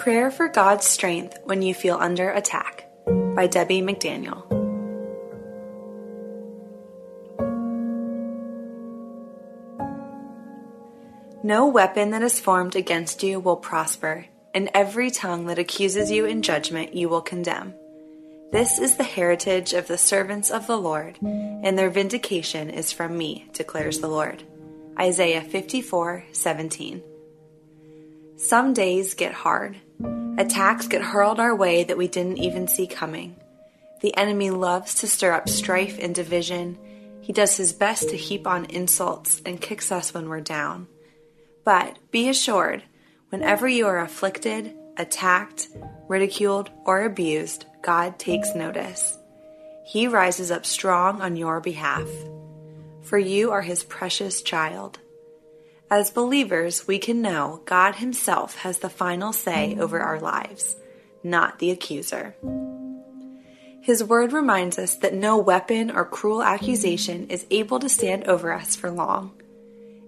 Prayer for God's Strength When You Feel Under Attack by Debbie McDaniel. No weapon that is formed against you will prosper, and every tongue that accuses you in judgment you will condemn. This is the heritage of the servants of the Lord, and their vindication is from me, declares the Lord. Isaiah 54 17. Some days get hard. Attacks get hurled our way that we didn't even see coming. The enemy loves to stir up strife and division. He does his best to heap on insults and kicks us when we're down. But be assured, whenever you are afflicted, attacked, ridiculed, or abused, God takes notice. He rises up strong on your behalf. For you are his precious child. As believers, we can know God Himself has the final say over our lives, not the accuser. His word reminds us that no weapon or cruel accusation is able to stand over us for long.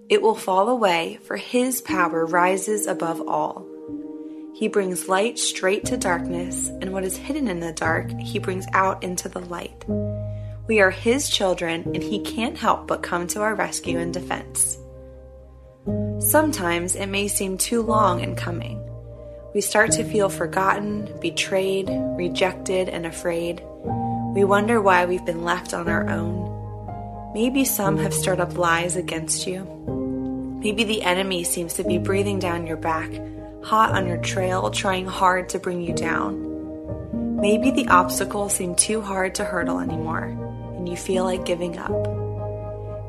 It will fall away, for His power rises above all. He brings light straight to darkness, and what is hidden in the dark, He brings out into the light. We are His children, and He can't help but come to our rescue and defense. Sometimes it may seem too long in coming. We start to feel forgotten, betrayed, rejected, and afraid. We wonder why we've been left on our own. Maybe some have stirred up lies against you. Maybe the enemy seems to be breathing down your back, hot on your trail, trying hard to bring you down. Maybe the obstacles seem too hard to hurdle anymore, and you feel like giving up.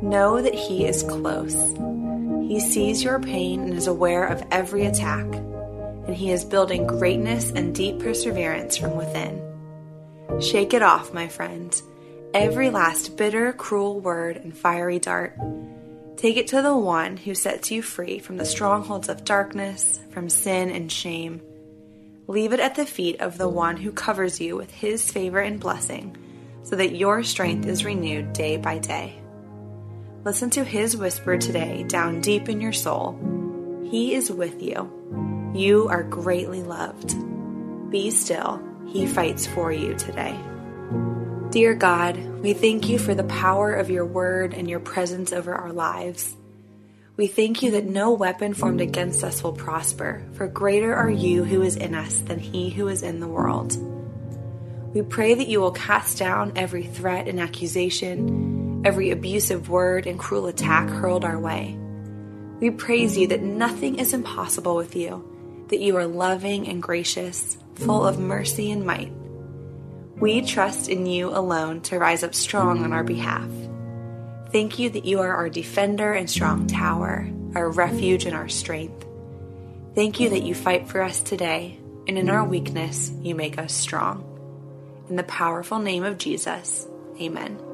Know that He is close. He sees your pain and is aware of every attack, and He is building greatness and deep perseverance from within. Shake it off, my friend. Every last bitter, cruel word and fiery dart. Take it to the one who sets you free from the strongholds of darkness, from sin and shame. Leave it at the feet of the one who covers you with his favor and blessing, so that your strength is renewed day by day. Listen to His whisper today down deep in your soul. He is with you. You are greatly loved. Be still. He fights for you today. Dear God, we thank you for the power of your word and your presence over our lives. We thank you that no weapon formed against us will prosper, for greater are you who is in us than he who is in the world. We pray that you will cast down every threat and accusation every abusive word and cruel attack hurled our way. We praise you that nothing is impossible with you, that you are loving and gracious, full of mercy and might. We trust in you alone to rise up strong on our behalf. Thank you that you are our defender and strong tower, our refuge and our strength. Thank you that you fight for us today, and in our weakness, you make us strong. In the powerful name of Jesus, amen.